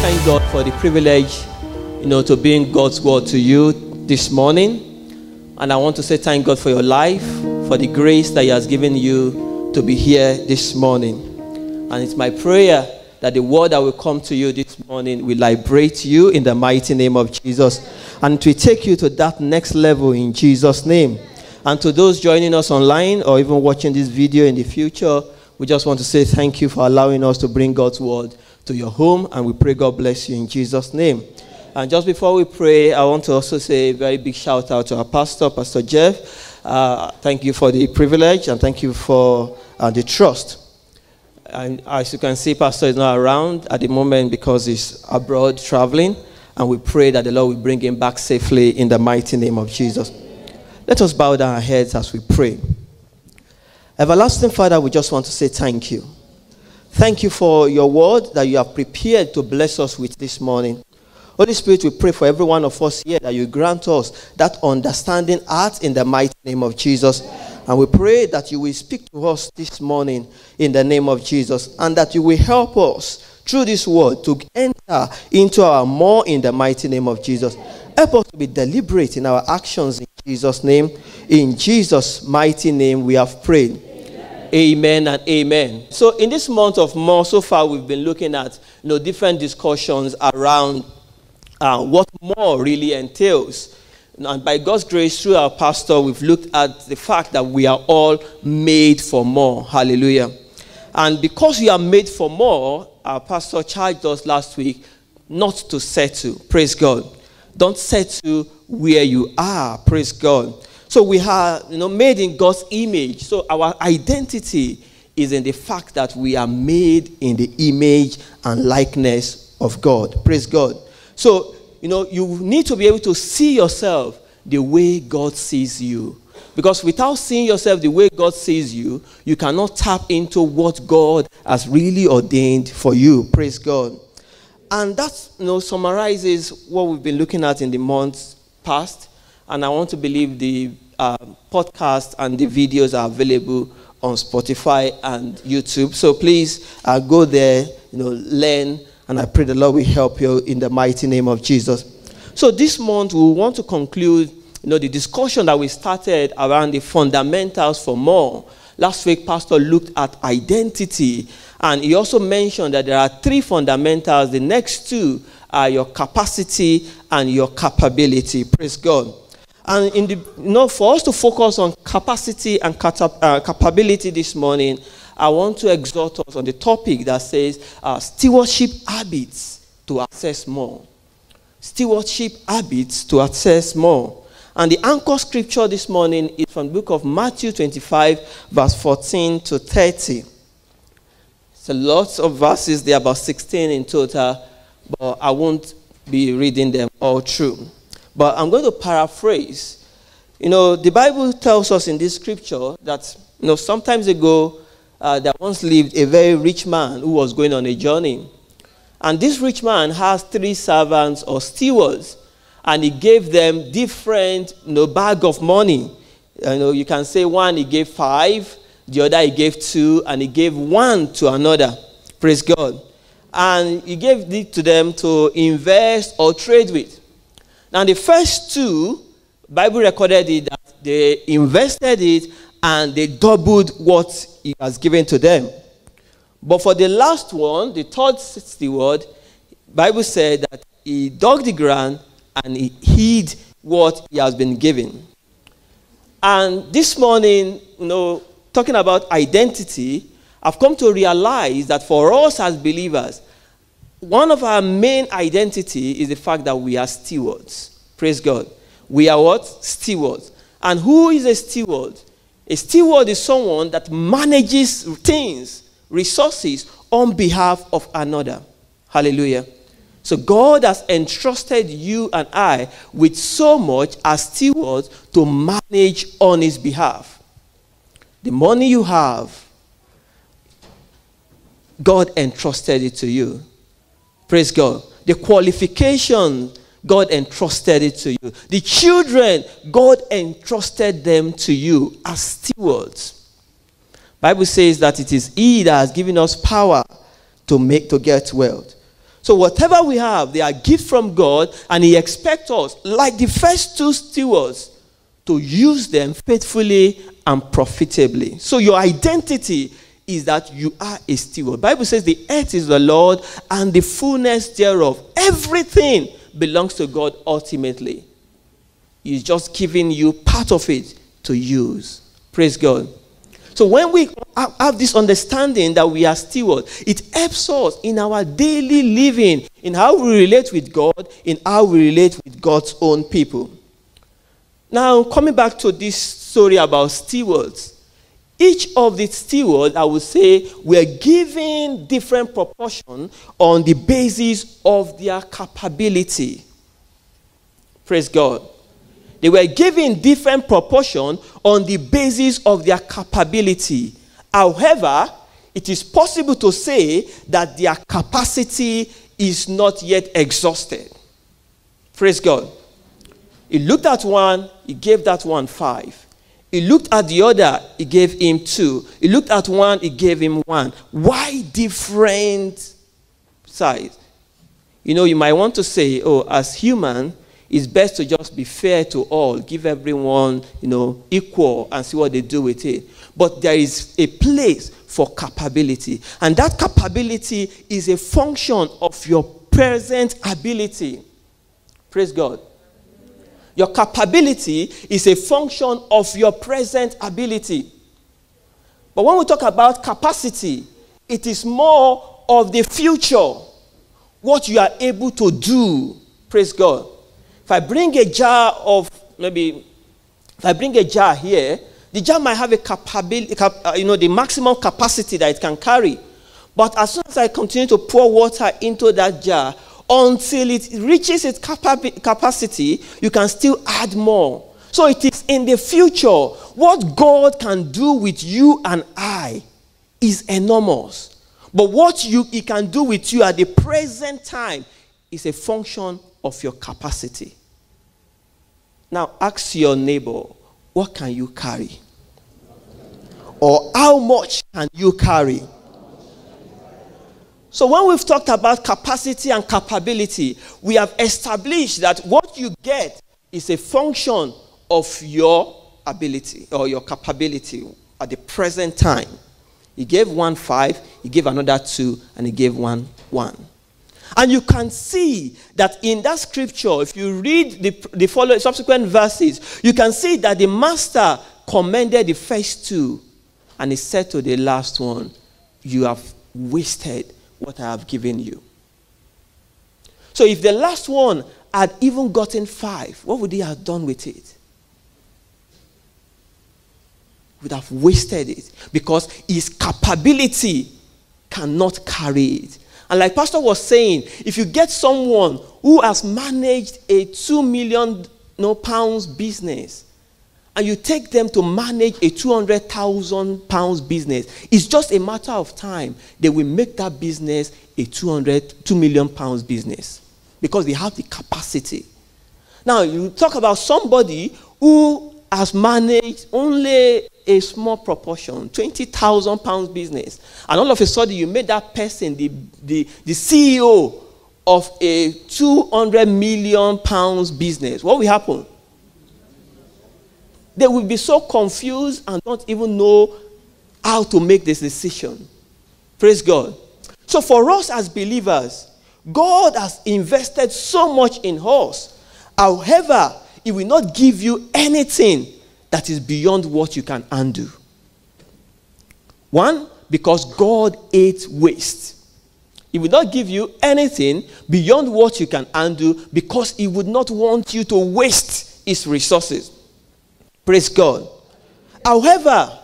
thank God for the privilege, you know, to bring God's word to you this morning. And I want to say thank God for your life, for the grace that He has given you to be here this morning. And it's my prayer that the word that will come to you this morning will liberate you in the mighty name of Jesus and to take you to that next level in Jesus' name. And to those joining us online or even watching this video in the future, we just want to say thank you for allowing us to bring God's word to your home, and we pray God bless you in Jesus' name. And just before we pray, I want to also say a very big shout out to our pastor, Pastor Jeff. Uh, thank you for the privilege and thank you for uh, the trust. And as you can see, Pastor is not around at the moment because he's abroad traveling. And we pray that the Lord will bring him back safely in the mighty name of Jesus. Let us bow down our heads as we pray. Everlasting Father, we just want to say thank you. Thank you for your word that you have prepared to bless us with this morning. Holy Spirit, we pray for every one of us here that you grant us that understanding heart in the mighty name of Jesus. And we pray that you will speak to us this morning in the name of Jesus and that you will help us through this word to enter into our more in the mighty name of Jesus. Help us to be deliberate in our actions in Jesus' name. In Jesus' mighty name, we have prayed. Amen and amen. So in this month of more, so far we've been looking at you know different discussions around uh, what more really entails. And by God's grace, through our pastor, we've looked at the fact that we are all made for more. Hallelujah. And because we are made for more, our pastor charged us last week not to settle. Praise God. Don't settle where you are. Praise God. So we are, you know, made in God's image. So our identity is in the fact that we are made in the image and likeness of God. Praise God. So, you know, you need to be able to see yourself the way God sees you. Because without seeing yourself the way God sees you, you cannot tap into what God has really ordained for you. Praise God. And that you know, summarizes what we've been looking at in the months past and I want to believe the uh, podcast and the videos are available on Spotify and YouTube. So please uh, go there, you know, learn, and I pray the Lord will help you in the mighty name of Jesus. So this month we want to conclude, you know, the discussion that we started around the fundamentals for more. Last week, Pastor looked at identity, and he also mentioned that there are three fundamentals. The next two are your capacity and your capability. Praise God. And in the, you know, for us to focus on capacity and uh, capability this morning, I want to exhort us on the topic that says uh, stewardship habits to access more. Stewardship habits to access more. And the anchor scripture this morning is from the book of Matthew 25, verse 14 to 30. So lots of verses, there are about 16 in total, but I won't be reading them all through. But I'm going to paraphrase. You know, the Bible tells us in this scripture that, you know, sometimes ago, uh, there once lived a very rich man who was going on a journey. And this rich man has three servants or stewards, and he gave them different you know, bag of money. You know, you can say one he gave five, the other he gave two, and he gave one to another. Praise God. And he gave it to them to invest or trade with. Now, the first two, Bible recorded it that they invested it and they doubled what he has given to them. But for the last one, the third steward, Bible said that he dug the ground and he hid what he has been given. And this morning, you know, talking about identity, I've come to realize that for us as believers, one of our main identity is the fact that we are stewards. Praise God. We are what? Stewards. And who is a steward? A steward is someone that manages things, resources on behalf of another. Hallelujah. So God has entrusted you and I with so much as stewards to manage on his behalf. The money you have, God entrusted it to you. Praise God. The qualification, God entrusted it to you. The children, God entrusted them to you as stewards. Bible says that it is He that has given us power to make to get wealth. So, whatever we have, they are gifts from God, and He expects us, like the first two stewards, to use them faithfully and profitably. So, your identity is that you are a steward. Bible says the earth is the Lord and the fullness thereof. Everything belongs to God ultimately. He's just giving you part of it to use. Praise God. So when we have this understanding that we are stewards, it helps us in our daily living, in how we relate with God, in how we relate with God's own people. Now, coming back to this story about stewards, each of the stewards, I would say, were given different proportion on the basis of their capability. Praise God. They were given different proportion on the basis of their capability. However, it is possible to say that their capacity is not yet exhausted. Praise God. He looked at one, he gave that one five. He looked at the other, he gave him two. He looked at one, he gave him one. Why different size? You know, you might want to say, oh, as human, it's best to just be fair to all, give everyone, you know, equal and see what they do with it. But there is a place for capability. And that capability is a function of your present ability. Praise God. Your capability is a function of your present ability. But when we talk about capacity, it is more of the future, what you are able to do. Praise God. If I bring a jar of maybe, if I bring a jar here, the jar might have a capability, uh, you know, the maximum capacity that it can carry. But as soon as I continue to pour water into that jar, until it reaches its capacity, you can still add more. So it is in the future. What God can do with you and I is enormous. But what you, He can do with you at the present time is a function of your capacity. Now ask your neighbor, what can you carry? Or how much can you carry? So, when we've talked about capacity and capability, we have established that what you get is a function of your ability or your capability at the present time. He gave one five, he gave another two, and he gave one one. And you can see that in that scripture, if you read the, the following subsequent verses, you can see that the master commended the first two, and he said to the last one, You have wasted what I have given you. So if the last one had even gotten five, what would he have done with it? Would have wasted it because his capability cannot carry it. And like Pastor was saying, if you get someone who has managed a two million no, pounds business, and you take them to manage a 200,000 pounds business, it's just a matter of time. They will make that business a 200, 2 million pounds business because they have the capacity. Now, you talk about somebody who has managed only a small proportion, 20,000 pounds business, and all of a sudden you made that person the, the, the CEO of a 200 million pounds business, what will happen? They will be so confused and don't even know how to make this decision. Praise God. So, for us as believers, God has invested so much in us. However, He will not give you anything that is beyond what you can undo. One, because God hates waste. He will not give you anything beyond what you can undo because He would not want you to waste His resources. Praise God. However,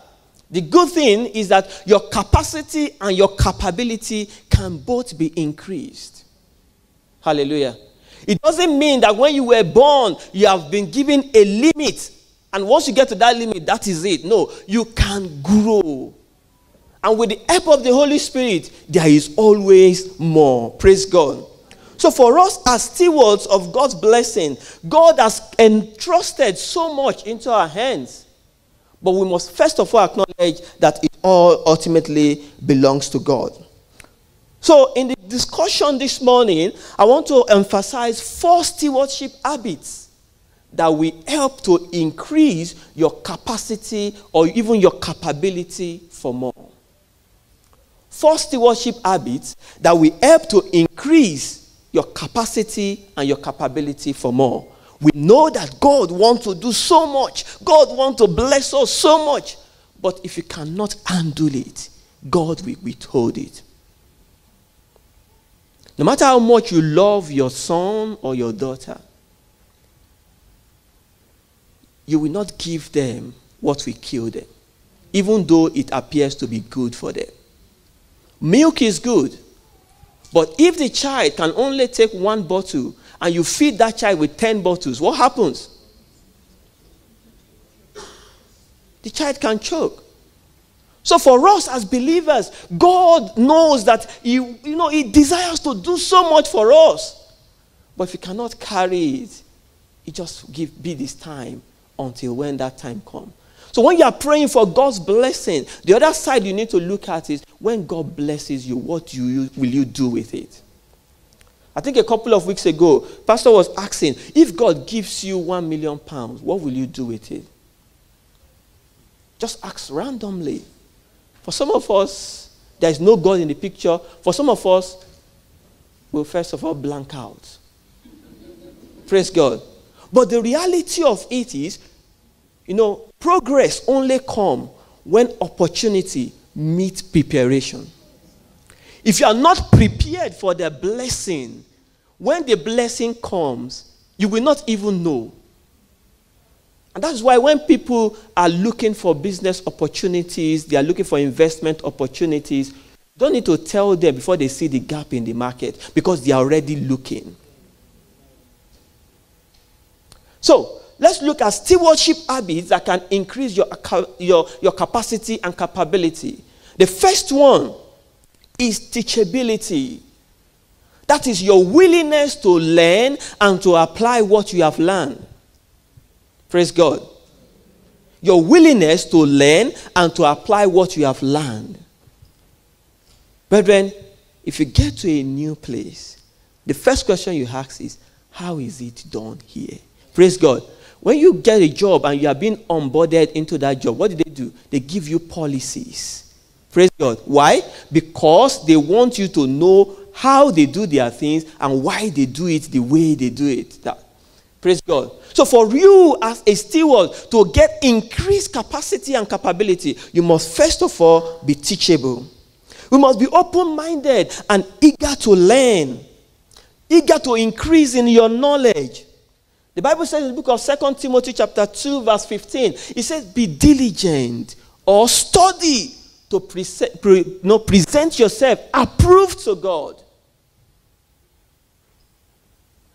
the good thing is that your capacity and your capability can both be increased. Hallelujah. It doesn't mean that when you were born, you have been given a limit and once you get to that limit, that is it. No, you can grow. And with the help of the Holy Spirit, there is always more. Praise God. So, for us as stewards of God's blessing, God has entrusted so much into our hands. But we must first of all acknowledge that it all ultimately belongs to God. So, in the discussion this morning, I want to emphasize four stewardship habits that will help to increase your capacity or even your capability for more. Four stewardship habits that will help to increase your capacity and your capability for more. We know that God wants to do so much. God wants to bless us so much. But if you cannot handle it, God will withhold it. No matter how much you love your son or your daughter, you will not give them what will kill them, even though it appears to be good for them. Milk is good, but if the child can only take one bottle and you feed that child with 10 bottles, what happens? The child can choke. So for us as believers, God knows that he, you know, he desires to do so much for us. But if he cannot carry it, he just give be this time until when that time comes. So when you are praying for God's blessing, the other side you need to look at is when God blesses you, what do you, will you do with it? I think a couple of weeks ago, Pastor was asking, if God gives you one million pounds, what will you do with it? Just ask randomly. For some of us, there is no God in the picture. For some of us, we'll first of all blank out. Praise God. But the reality of it is, you know, progress only come when opportunity meets preparation. If you are not prepared for the blessing, when the blessing comes, you will not even know. And that's why when people are looking for business opportunities, they are looking for investment opportunities, don't need to tell them before they see the gap in the market because they are already looking. So, let's look at stewardship habits that can increase your, your, your capacity and capability. The first one is teachability. That is your willingness to learn and to apply what you have learned. Praise God. Your willingness to learn and to apply what you have learned. Brethren, if you get to a new place, the first question you ask is, How is it done here? Praise God. When you get a job and you are being onboarded into that job, what do they do? They give you policies. Praise God. Why? Because they want you to know how they do their things and why they do it the way they do it. That, praise God. So, for you as a steward to get increased capacity and capability, you must first of all be teachable. We must be open minded and eager to learn, eager to increase in your knowledge. The Bible says in the book of 2 Timothy, chapter 2, verse 15, it says, Be diligent or study to present, pre, no, present yourself approved to God.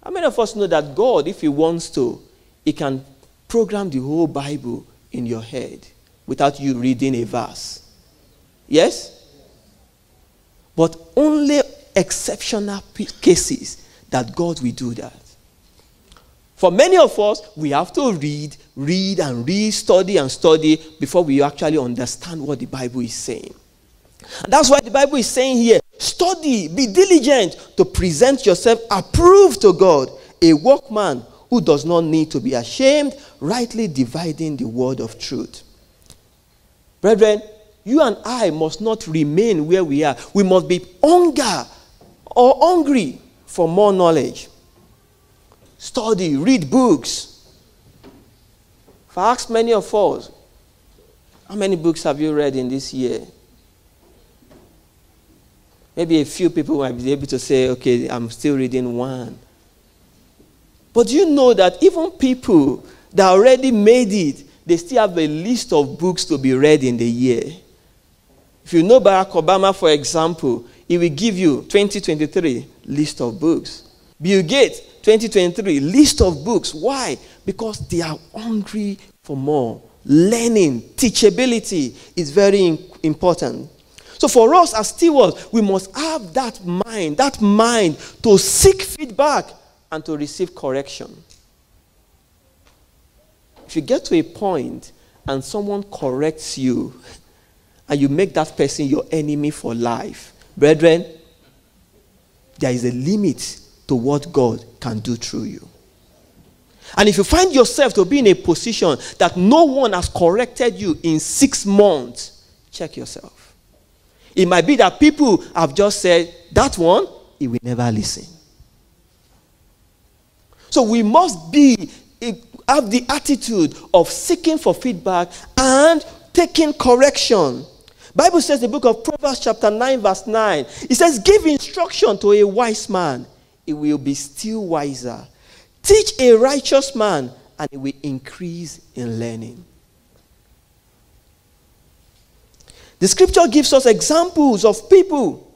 How many of us know that God, if He wants to, He can program the whole Bible in your head without you reading a verse? Yes? But only exceptional cases that God will do that. For many of us, we have to read, read, and read, study, and study before we actually understand what the Bible is saying. And that's why the Bible is saying here study, be diligent to present yourself approved to God, a workman who does not need to be ashamed, rightly dividing the word of truth. Brethren, you and I must not remain where we are. We must be hunger or hungry for more knowledge. Study, read books. If I ask many of us, how many books have you read in this year? Maybe a few people might be able to say, okay, I'm still reading one. But you know that even people that already made it, they still have a list of books to be read in the year. If you know Barack Obama, for example, he will give you 2023 list of books. Bill Gates, 2023, list of books. Why? Because they are hungry for more. Learning, teachability is very important. So, for us as stewards, we must have that mind, that mind to seek feedback and to receive correction. If you get to a point and someone corrects you and you make that person your enemy for life, brethren, there is a limit to what God can do through you. And if you find yourself to be in a position that no one has corrected you in six months, check yourself. It might be that people have just said, that one, he will never listen. So we must be have the attitude of seeking for feedback and taking correction. Bible says the book of Proverbs chapter 9 verse 9. It says give instruction to a wise man, he will be still wiser. Teach a righteous man and he will increase in learning. The scripture gives us examples of people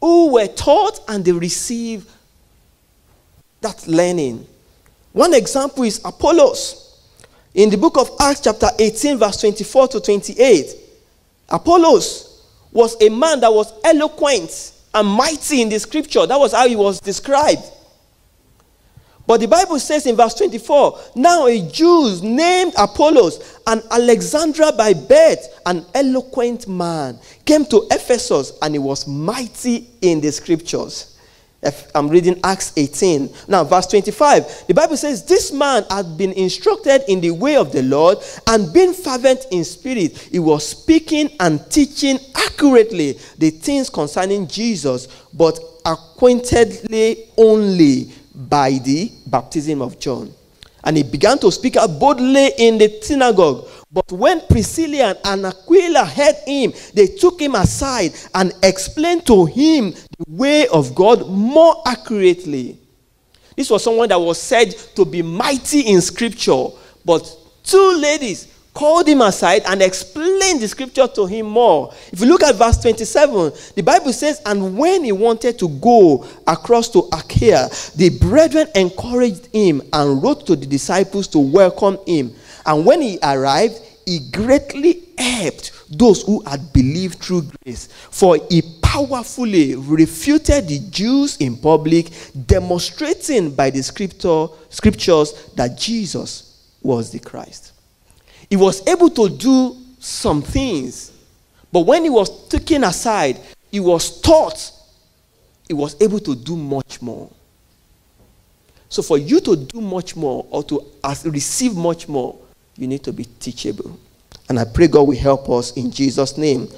who were taught and they received that learning. One example is Apollos. In the book of Acts, chapter 18, verse 24 to 28, Apollos was a man that was eloquent and mighty in the scripture. That was how he was described. But the Bible says in verse 24, now a Jew named Apollos, an Alexandra by birth, an eloquent man, came to Ephesus and he was mighty in the scriptures. I'm reading Acts 18. Now, verse 25. The Bible says, This man had been instructed in the way of the Lord and being fervent in spirit. He was speaking and teaching accurately the things concerning Jesus, but acquaintedly only by the baptism of John. And he began to speak out boldly in the synagogue. But when Priscilla and Aquila heard him, they took him aside and explained to him the way of God more accurately. This was someone that was said to be mighty in scripture, but two ladies called him aside and explained the scripture to him more. If you look at verse 27, the Bible says, And when he wanted to go across to Achaia, the brethren encouraged him and wrote to the disciples to welcome him. And when he arrived, he greatly helped those who had believed through grace, for he powerfully refuted the Jews in public, demonstrating by the scripture, scriptures that Jesus was the Christ. He was able to do some things, but when he was taken aside, he was taught, he was able to do much more. So, for you to do much more or to receive much more, you need to be teachable. And I pray God will help us in Jesus' name.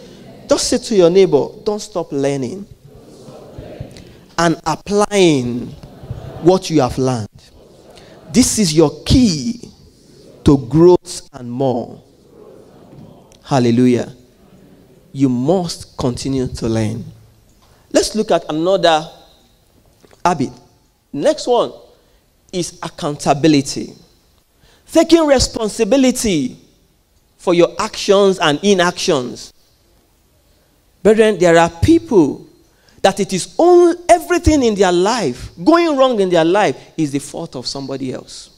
Just say to your neighbor, don't stop learning and applying what you have learned. This is your key to growth and more. Hallelujah. You must continue to learn. Let's look at another habit. Next one is accountability. Taking responsibility for your actions and inactions. Brethren, there are people that it is only everything in their life, going wrong in their life, is the fault of somebody else.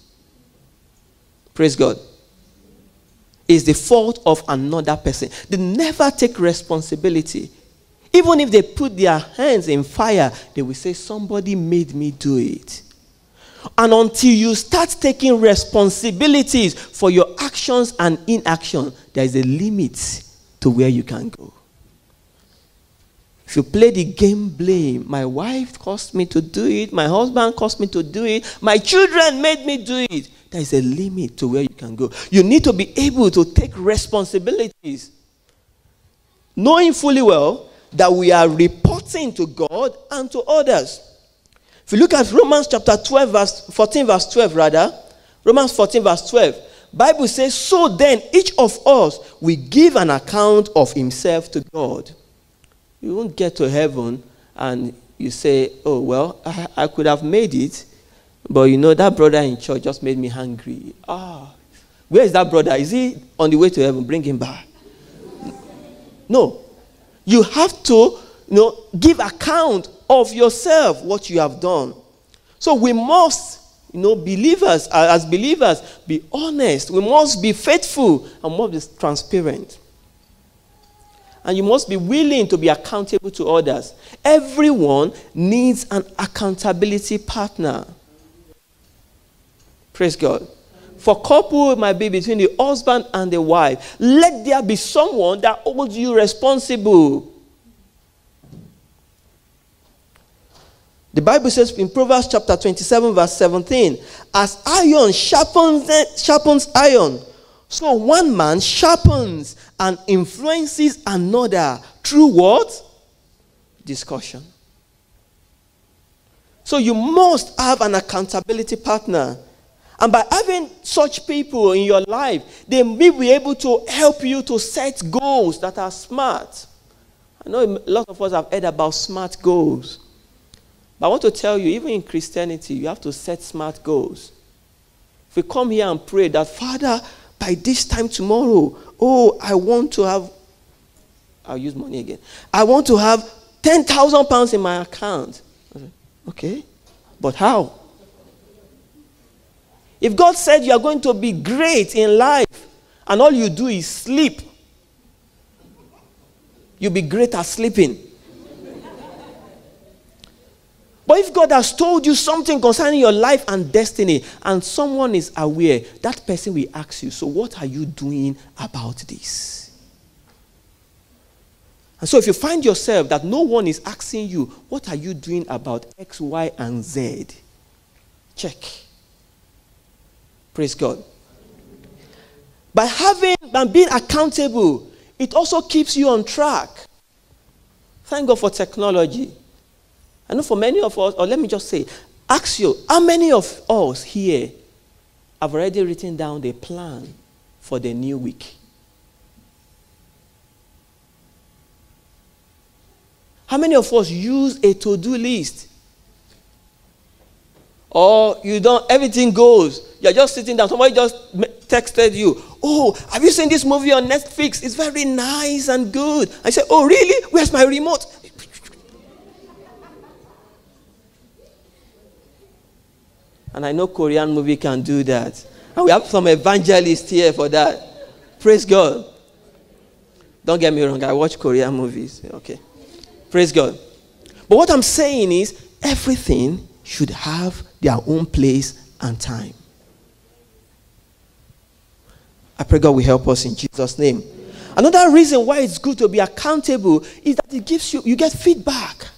Praise God. Is the fault of another person. They never take responsibility. Even if they put their hands in fire, they will say, Somebody made me do it. And until you start taking responsibilities for your actions and inaction, there is a limit to where you can go. If you play the game blame, my wife caused me to do it, my husband caused me to do it, my children made me do it, there is a limit to where you can go. You need to be able to take responsibilities, knowing fully well that we are reporting to God and to others. If you look at Romans chapter 12, verse 14, verse 12, rather, Romans 14, verse 12, Bible says, So then each of us will give an account of himself to God. You won't get to heaven and you say, Oh, well, I, I could have made it, but you know, that brother in church just made me hungry. Ah, where is that brother? Is he on the way to heaven? Bring him back. No. You have to you know, give account of yourself what you have done. So we must, you know, believers, as believers, be honest. We must be faithful and must be transparent. And you must be willing to be accountable to others. Everyone needs an accountability partner. Praise God. For couple, it might be between the husband and the wife. Let there be someone that holds you responsible The Bible says in Proverbs chapter 27, verse 17, as iron sharpens, sharpens iron, so one man sharpens and influences another through what? Discussion. So you must have an accountability partner. And by having such people in your life, they may be able to help you to set goals that are smart. I know a lot of us have heard about smart goals. But I want to tell you, even in Christianity, you have to set smart goals. If we come here and pray that, Father, by this time tomorrow, oh, I want to have, I'll use money again. I want to have 10,000 pounds in my account. Okay, but how? If God said you are going to be great in life and all you do is sleep, you'll be great at sleeping. But if God has told you something concerning your life and destiny, and someone is aware, that person will ask you, So, what are you doing about this? And so, if you find yourself that no one is asking you, What are you doing about X, Y, and Z? Check. Praise God. By having and being accountable, it also keeps you on track. Thank God for technology. I know for many of us, or let me just say, ask you, how many of us here have already written down the plan for the new week? How many of us use a to do list? Or you don't, everything goes. You're just sitting down. Somebody just texted you, Oh, have you seen this movie on Netflix? It's very nice and good. I said, Oh, really? Where's my remote? And I know Korean movie can do that. And we have some evangelists here for that. Praise God. Don't get me wrong, I watch Korean movies. Okay. Praise God. But what I'm saying is, everything should have their own place and time. I pray God will help us in Jesus' name. Another reason why it's good to be accountable is that it gives you, you get feedback.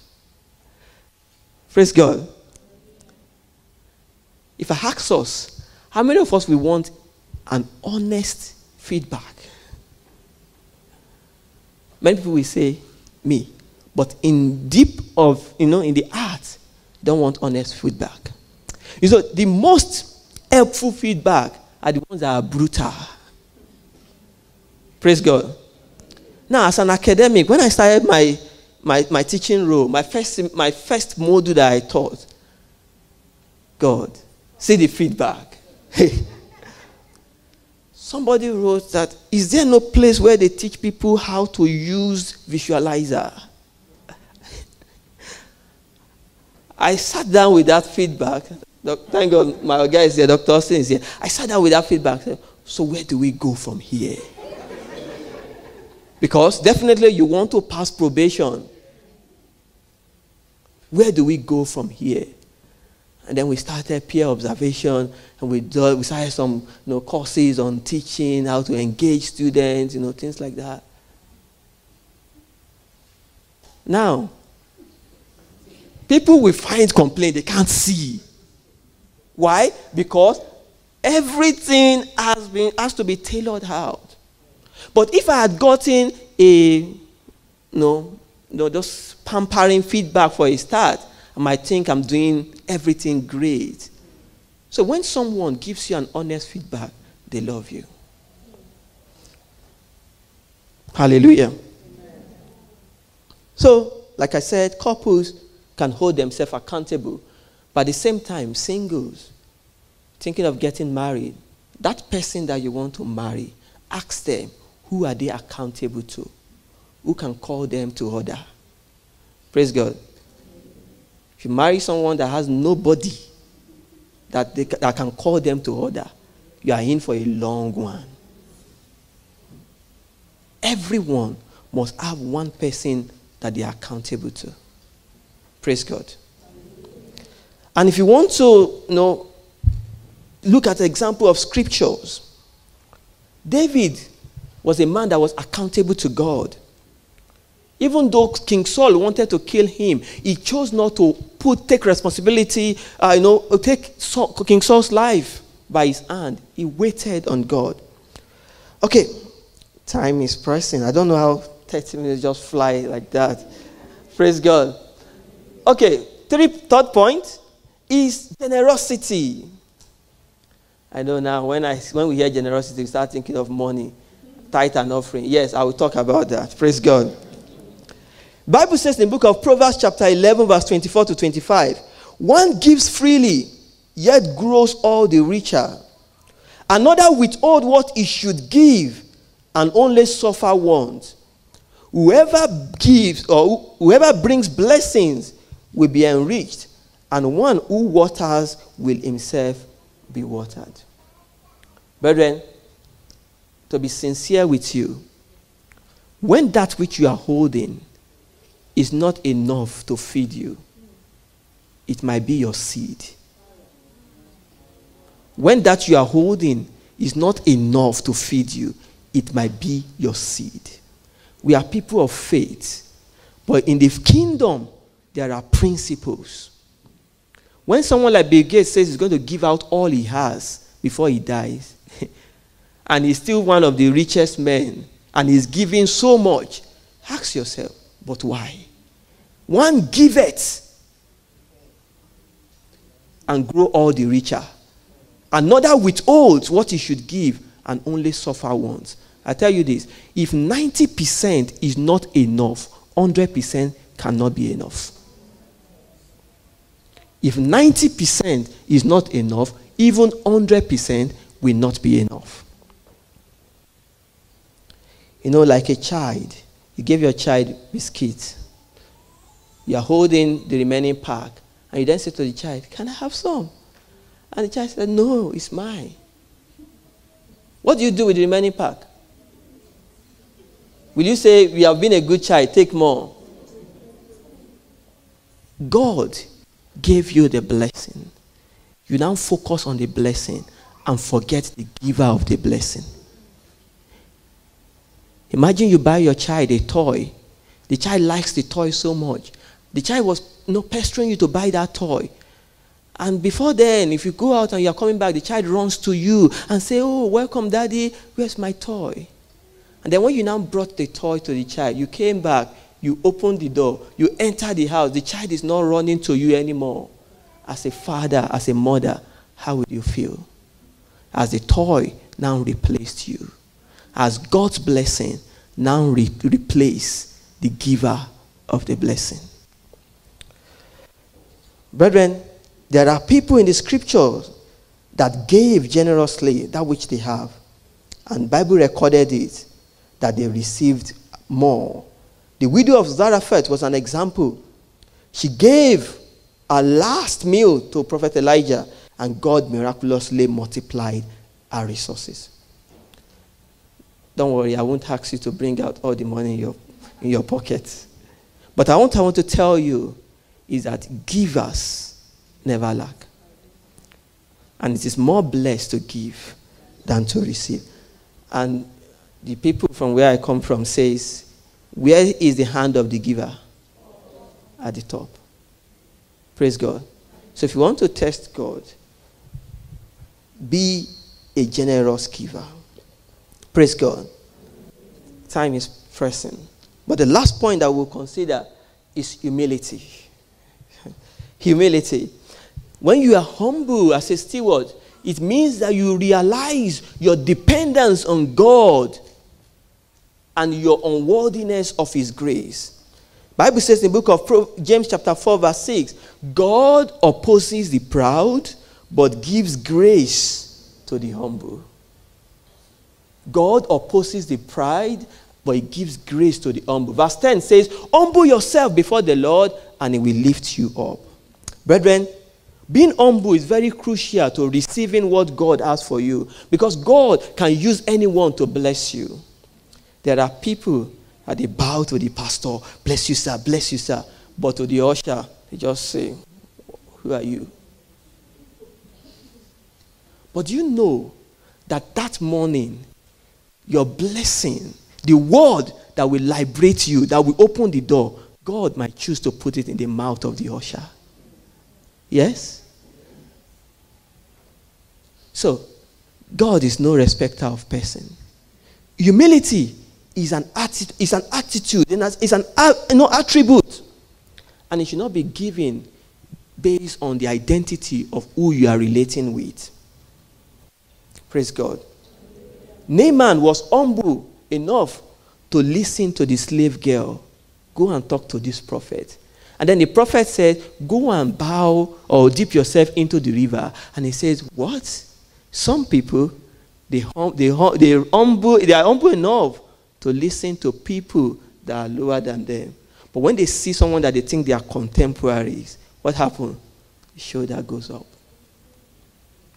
Praise God. If I ask us, how many of us we want an honest feedback? Many people will say, me. But in deep of, you know, in the heart, don't want honest feedback. You know, the most helpful feedback are the ones that are brutal. Praise God. Now, as an academic, when I started my, my, my teaching role, my first, my first module that I taught, God, See the feedback. Hey. Somebody wrote that, is there no place where they teach people how to use visualizer? I sat down with that feedback. Thank God my guy is here, Dr. Austin is here. I sat down with that feedback. So where do we go from here? Because definitely you want to pass probation. Where do we go from here? And then we started peer observation and we, do, we started some you know, courses on teaching, how to engage students, you know, things like that. Now, people will find complaint they can't see. Why? Because everything has, been, has to be tailored out. But if I had gotten a, you know, you know, just pampering feedback for a start, I might think I'm doing everything great. So when someone gives you an honest feedback, they love you. Hallelujah. So, like I said, couples can hold themselves accountable. But at the same time, singles, thinking of getting married, that person that you want to marry, ask them, who are they accountable to? Who can call them to order? Praise God. If you marry someone that has nobody that, they, that can call them to order, you are in for a long one. Everyone must have one person that they are accountable to. Praise God. And if you want to you know, look at the example of scriptures, David was a man that was accountable to God. Even though King Saul wanted to kill him, he chose not to put take responsibility, uh, you know, take Saul, King Saul's life by his hand. He waited on God. Okay, time is pressing. I don't know how 30 minutes just fly like that. Praise God. Okay, three, third point is generosity. I know now when, I, when we hear generosity, we start thinking of money, tithe and offering. Yes, I will talk about that. Praise God. Bible says in the book of Proverbs chapter 11 verse 24 to 25, one gives freely, yet grows all the richer. Another withhold what he should give and only suffer want. Whoever gives or whoever brings blessings will be enriched, and one who waters will himself be watered. Brethren, to be sincere with you, when that which you are holding is not enough to feed you, it might be your seed. When that you are holding is not enough to feed you, it might be your seed. We are people of faith, but in the kingdom, there are principles. When someone like Bill Gates says he's going to give out all he has before he dies, and he's still one of the richest men, and he's giving so much, ask yourself, but why? One giveth and grow all the richer. Another withholds what he should give and only suffer once. I tell you this if 90% is not enough, 100% cannot be enough. If 90% is not enough, even 100% will not be enough. You know, like a child, you give your child biscuits. You are holding the remaining pack, and you then say to the child, Can I have some? And the child said, No, it's mine. What do you do with the remaining pack? Will you say, We have been a good child, take more? God gave you the blessing. You now focus on the blessing and forget the giver of the blessing. Imagine you buy your child a toy. The child likes the toy so much. The child was you know, pestering you to buy that toy. And before then, if you go out and you're coming back, the child runs to you and say, Oh, welcome, daddy. Where's my toy? And then when you now brought the toy to the child, you came back, you opened the door, you enter the house, the child is not running to you anymore. As a father, as a mother, how would you feel? As the toy now replaced you. As God's blessing now re- replace the giver of the blessing. Brethren, there are people in the scriptures that gave generously that which they have. And Bible recorded it that they received more. The widow of Zarephath was an example. She gave a last meal to Prophet Elijah, and God miraculously multiplied her resources. Don't worry, I won't ask you to bring out all the money in your, in your pocket. But I want, I want to tell you is that givers never lack. And it is more blessed to give than to receive. And the people from where I come from says, where is the hand of the giver? At the top. Praise God. So if you want to test God, be a generous giver. Praise God. Time is pressing. But the last point that we'll consider is humility. Humility. When you are humble as a steward, it means that you realize your dependence on God and your unworthiness of his grace. Bible says in the book of James chapter 4 verse 6, God opposes the proud but gives grace to the humble. God opposes the pride but he gives grace to the humble. Verse 10 says, Humble yourself before the Lord and he will lift you up. Brethren, being humble is very crucial to receiving what God has for you because God can use anyone to bless you. There are people that they bow to the pastor, bless you, sir, bless you, sir. But to the usher, they just say, Who are you? But you know that that morning, your blessing, the word that will liberate you, that will open the door, God might choose to put it in the mouth of the usher. Yes? So, God is no respecter of person. Humility is an, atti- is an attitude, it's an you know, attribute. And it should not be given based on the identity of who you are relating with. Praise God. Naaman was humble enough to listen to the slave girl. Go and talk to this prophet. And then the prophet said, Go and bow or dip yourself into the river. And he says, What? Some people, they, hum, they, hum, they, humble, they are humble enough to listen to people that are lower than them. But when they see someone that they think they are contemporaries, what happens? The shoulder goes up.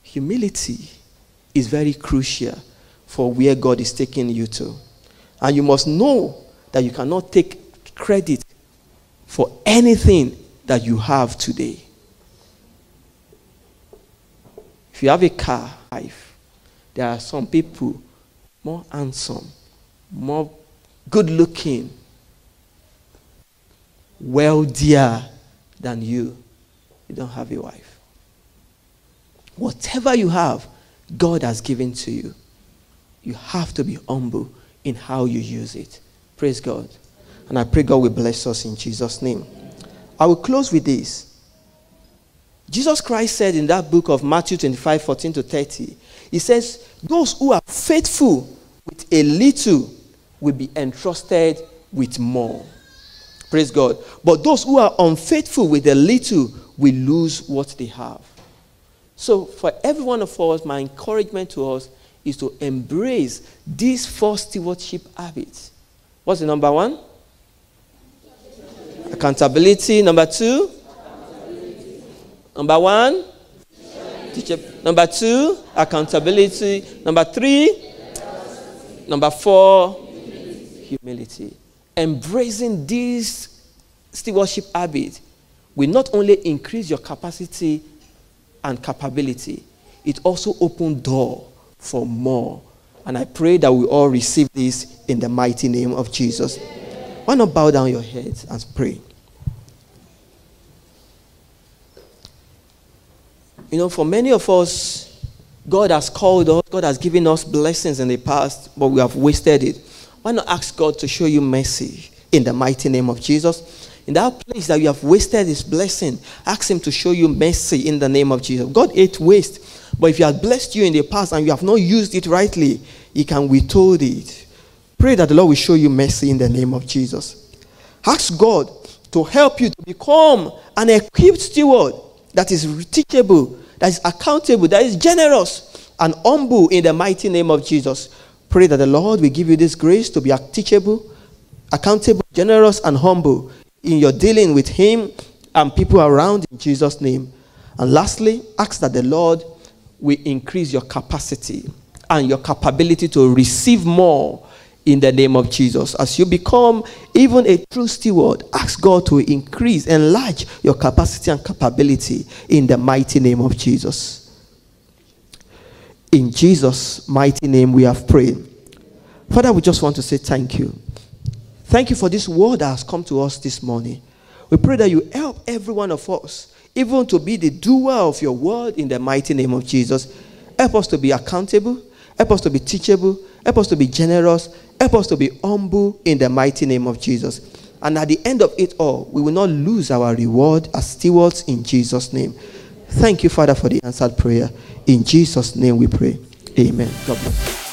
Humility is very crucial for where God is taking you to. And you must know that you cannot take credit for anything that you have today. If you have a car, life, there are some people more handsome, more good looking, wealthier than you. You don't have a wife. Whatever you have, God has given to you. You have to be humble in how you use it. Praise God. And I pray God will bless us in Jesus' name. I will close with this. Jesus Christ said in that book of Matthew 25 14 to 30, He says, Those who are faithful with a little will be entrusted with more. Praise God. But those who are unfaithful with a little will lose what they have. So, for every one of us, my encouragement to us is to embrace these four stewardship habits. What's the number one? Accountability. Number two? Number one? Number two? Accountability. Number three? Number four? Humility. Embracing these stewardship habits will not only increase your capacity and capability, it also opens door for more. And I pray that we all receive this in the mighty name of Jesus. Why not bow down your heads and pray? You know, for many of us, God has called us, God has given us blessings in the past, but we have wasted it. Why not ask God to show you mercy in the mighty name of Jesus? In that place that you have wasted his blessing, ask him to show you mercy in the name of Jesus. God ate waste, but if he has blessed you in the past and you have not used it rightly, he can withhold it. Pray that the Lord will show you mercy in the name of Jesus. Ask God to help you to become an equipped steward that is teachable, that is accountable, that is generous and humble in the mighty name of Jesus. Pray that the Lord will give you this grace to be teachable, accountable, generous, and humble in your dealing with Him and people around in Jesus' name. And lastly, ask that the Lord will increase your capacity and your capability to receive more in the name of Jesus. As you become even a true steward, ask God to increase, enlarge your capacity and capability in the mighty name of Jesus. In Jesus' mighty name, we have prayed. Father, we just want to say thank you. Thank you for this word that has come to us this morning. We pray that you help every one of us, even to be the doer of your word in the mighty name of Jesus. Help us to be accountable, help us to be teachable, help us to be generous, help us to be humble in the mighty name of Jesus. And at the end of it all, we will not lose our reward as stewards in Jesus' name. Thank you, Father, for the answered prayer. In Jesus' name we pray. Amen. God bless.